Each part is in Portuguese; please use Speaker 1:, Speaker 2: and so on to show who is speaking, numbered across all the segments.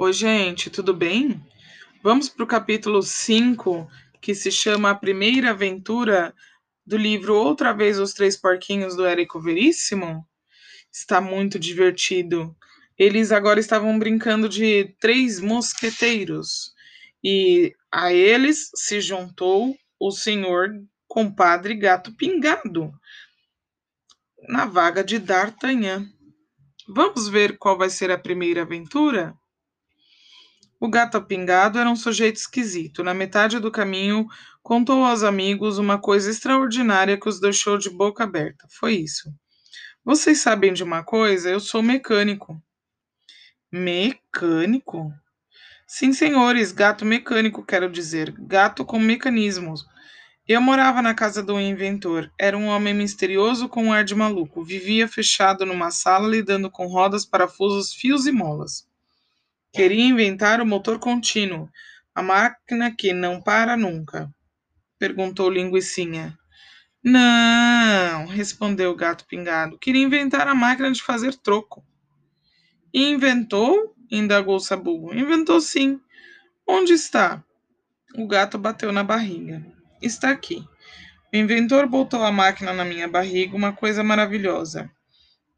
Speaker 1: Oi, gente, tudo bem? Vamos para o capítulo 5, que se chama A Primeira Aventura do livro Outra Vez os Três Porquinhos do Érico Veríssimo? Está muito divertido. Eles agora estavam brincando de três mosqueteiros e a eles se juntou o senhor compadre Gato Pingado na vaga de D'Artagnan. Vamos ver qual vai ser a primeira aventura? O gato pingado era um sujeito esquisito. Na metade do caminho, contou aos amigos uma coisa extraordinária que os deixou de boca aberta. Foi isso. Vocês sabem de uma coisa? Eu sou mecânico. Mecânico? Sim, senhores, gato mecânico, quero dizer. Gato com mecanismos. Eu morava na casa do inventor. Era um homem misterioso com um ar de maluco. Vivia fechado numa sala lidando com rodas, parafusos, fios e molas. Queria inventar o motor contínuo, a máquina que não para nunca. Perguntou Linguicinha. Não, respondeu o gato pingado. Queria inventar a máquina de fazer troco. Inventou? indagou Sabugo. Inventou sim. Onde está? O gato bateu na barriga. Está aqui. O inventor botou a máquina na minha barriga, uma coisa maravilhosa.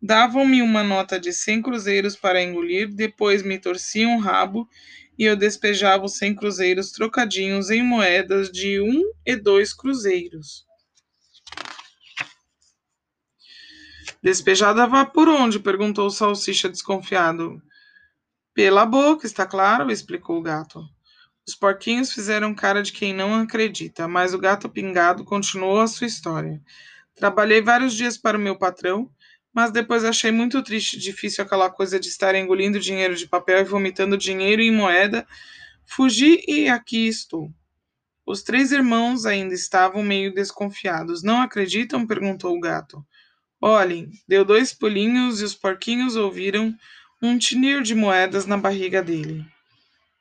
Speaker 1: Davam-me uma nota de cem cruzeiros para engolir, depois me torciam o rabo e eu despejava os cem cruzeiros trocadinhos em moedas de um e dois cruzeiros. Despejada por onde? perguntou o salsicha desconfiado. Pela boca, está claro, explicou o gato. Os porquinhos fizeram cara de quem não acredita, mas o gato pingado continuou a sua história. Trabalhei vários dias para o meu patrão, mas depois achei muito triste e difícil aquela coisa de estar engolindo dinheiro de papel e vomitando dinheiro em moeda. Fugi e aqui estou. Os três irmãos ainda estavam meio desconfiados. Não acreditam? perguntou o gato. Olhem, deu dois pulinhos e os porquinhos ouviram um tinir de moedas na barriga dele.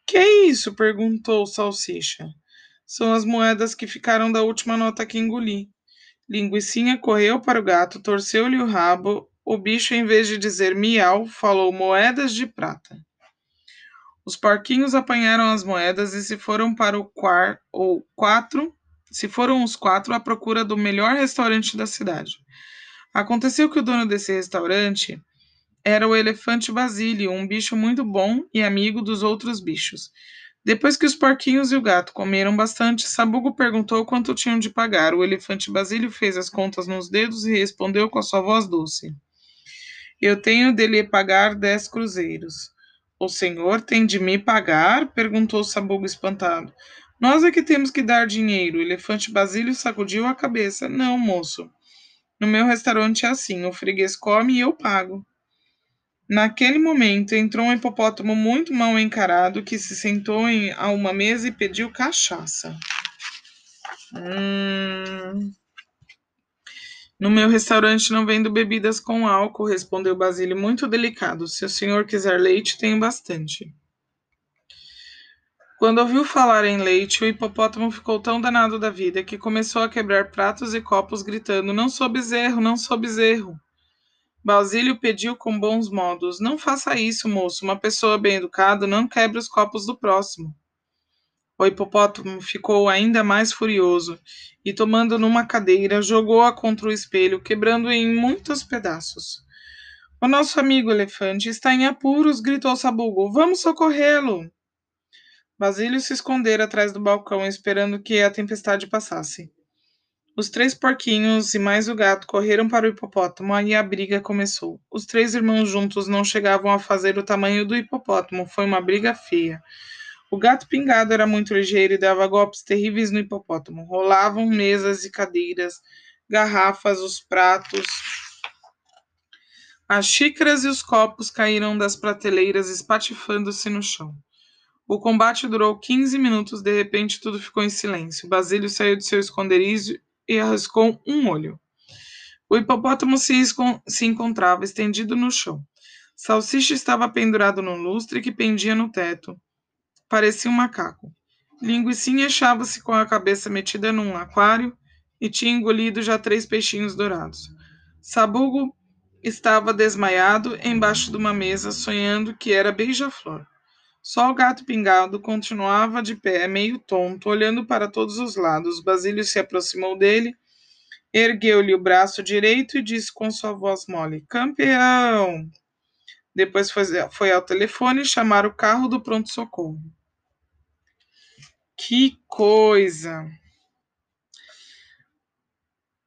Speaker 1: Que é isso? perguntou Salsicha. São as moedas que ficaram da última nota que engoli. Linguicinha correu para o gato, torceu-lhe o rabo. O bicho, em vez de dizer miau, falou moedas de prata. Os porquinhos apanharam as moedas e se foram para o quarto ou quatro, se foram os quatro à procura do melhor restaurante da cidade. Aconteceu que o dono desse restaurante era o elefante Basílio, um bicho muito bom e amigo dos outros bichos. Depois que os porquinhos e o gato comeram bastante, Sabugo perguntou quanto tinham de pagar. O elefante Basílio fez as contas nos dedos e respondeu com a sua voz doce: Eu tenho de lhe pagar dez cruzeiros. O senhor tem de me pagar? perguntou Sabugo espantado. Nós é que temos que dar dinheiro. O elefante Basílio sacudiu a cabeça. Não, moço. No meu restaurante é assim: o freguês come e eu pago. Naquele momento, entrou um hipopótamo muito mal encarado que se sentou em, a uma mesa e pediu cachaça. Hum... No meu restaurante não vendo bebidas com álcool, respondeu Basílio, muito delicado. Se o senhor quiser leite, tenho bastante. Quando ouviu falar em leite, o hipopótamo ficou tão danado da vida que começou a quebrar pratos e copos, gritando: Não sou bezerro, não sou bezerro. Basílio pediu com bons modos: Não faça isso, moço. Uma pessoa bem educada não quebra os copos do próximo. O hipopótamo ficou ainda mais furioso e, tomando numa cadeira, jogou-a contra o espelho, quebrando-a em muitos pedaços. O nosso amigo elefante está em apuros, gritou Sabugo. Vamos socorrê-lo! Basílio se escondera atrás do balcão, esperando que a tempestade passasse. Os três porquinhos e mais o gato correram para o hipopótamo e a briga começou. Os três irmãos juntos não chegavam a fazer o tamanho do hipopótamo, foi uma briga feia. O gato pingado era muito ligeiro e dava golpes terríveis no hipopótamo. Rolavam mesas e cadeiras, garrafas, os pratos. As xícaras e os copos caíram das prateleiras, espatifando-se no chão. O combate durou 15 minutos, de repente tudo ficou em silêncio. Basílio saiu de seu esconderijo e arriscou um olho. O hipopótamo se, se encontrava estendido no chão. Salsicha estava pendurado no lustre que pendia no teto. Parecia um macaco. Linguicinha achava-se com a cabeça metida num aquário e tinha engolido já três peixinhos dourados. Sabugo estava desmaiado embaixo de uma mesa, sonhando que era beija-flor. Só o gato pingado continuava de pé, meio tonto, olhando para todos os lados. Basílio se aproximou dele, ergueu-lhe o braço direito e disse com sua voz mole: Campeão! Depois foi, ao telefone chamar o carro do pronto-socorro. Que coisa!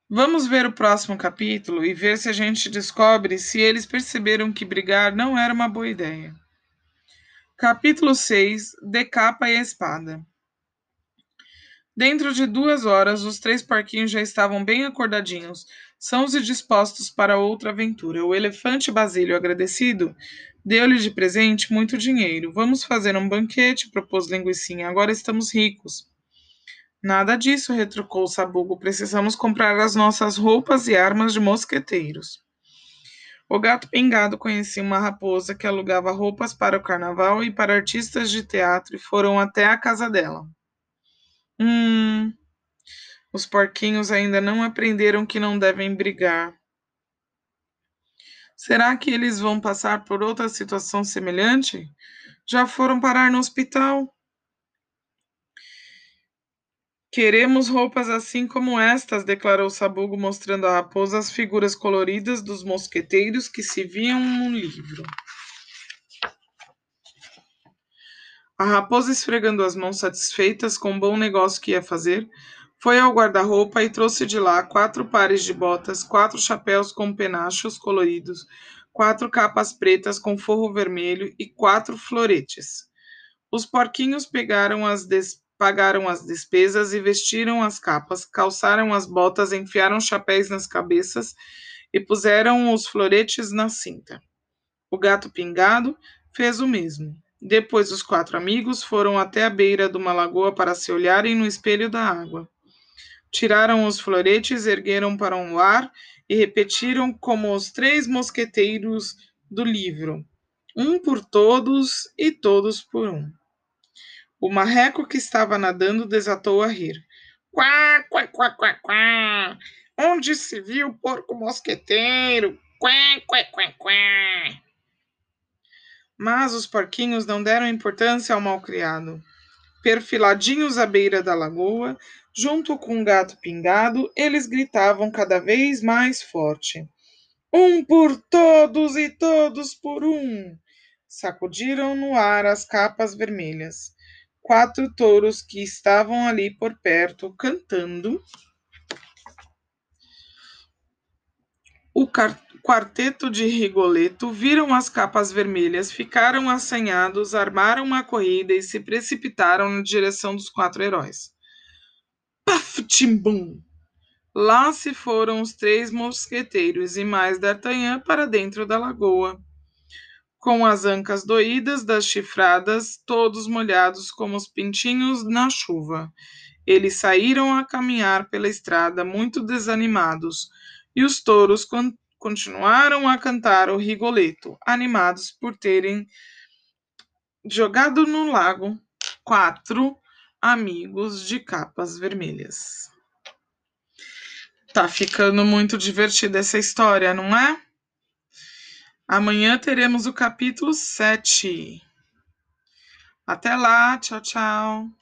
Speaker 1: Vamos ver o próximo capítulo e ver se a gente descobre se eles perceberam que brigar não era uma boa ideia. Capítulo 6 De capa e espada. Dentro de duas horas, os três porquinhos já estavam bem acordadinhos, sãos e dispostos para outra aventura. O elefante Basílio, agradecido, deu-lhe de presente muito dinheiro. Vamos fazer um banquete, propôs Linguicinha. Agora estamos ricos. Nada disso, retrucou Sabugo. Precisamos comprar as nossas roupas e armas de mosqueteiros. O gato pingado conhecia uma raposa que alugava roupas para o carnaval e para artistas de teatro e foram até a casa dela. Hum. Os porquinhos ainda não aprenderam que não devem brigar. Será que eles vão passar por outra situação semelhante? Já foram parar no hospital? Queremos roupas assim como estas, declarou Sabugo, mostrando à raposa as figuras coloridas dos mosqueteiros que se viam no livro. A raposa, esfregando as mãos satisfeitas com o bom negócio que ia fazer, foi ao guarda-roupa e trouxe de lá quatro pares de botas, quatro chapéus com penachos coloridos, quatro capas pretas com forro vermelho e quatro floretes. Os porquinhos pegaram as des pagaram as despesas e vestiram as capas, calçaram as botas, enfiaram chapéus nas cabeças e puseram os floretes na cinta. O gato pingado fez o mesmo. Depois os quatro amigos foram até a beira de uma lagoa para se olharem no espelho da água. Tiraram os floretes, ergueram para um ar e repetiram como os três mosqueteiros do livro: um por todos e todos por um. O marreco que estava nadando desatou a rir. Quá, quá, quá, quá, quá. Onde se viu o porco mosqueteiro? Quá, quá, quá, quá. Mas os porquinhos não deram importância ao malcriado. Perfiladinhos à beira da lagoa, junto com o gato pingado, eles gritavam cada vez mais forte. Um por todos e todos por um! Sacudiram no ar as capas vermelhas quatro touros que estavam ali por perto cantando. O quarteto de Rigoleto viram as capas vermelhas, ficaram assanhados, armaram uma corrida e se precipitaram na direção dos quatro heróis. Paf, timbum! Lá se foram os três mosqueteiros e mais D'Artagnan para dentro da lagoa com as ancas doídas das chifradas, todos molhados como os pintinhos na chuva. Eles saíram a caminhar pela estrada muito desanimados, e os touros con continuaram a cantar o rigoleto, animados por terem jogado no lago quatro amigos de capas vermelhas. Tá ficando muito divertida essa história, não é? Amanhã teremos o capítulo 7. Até lá, tchau, tchau.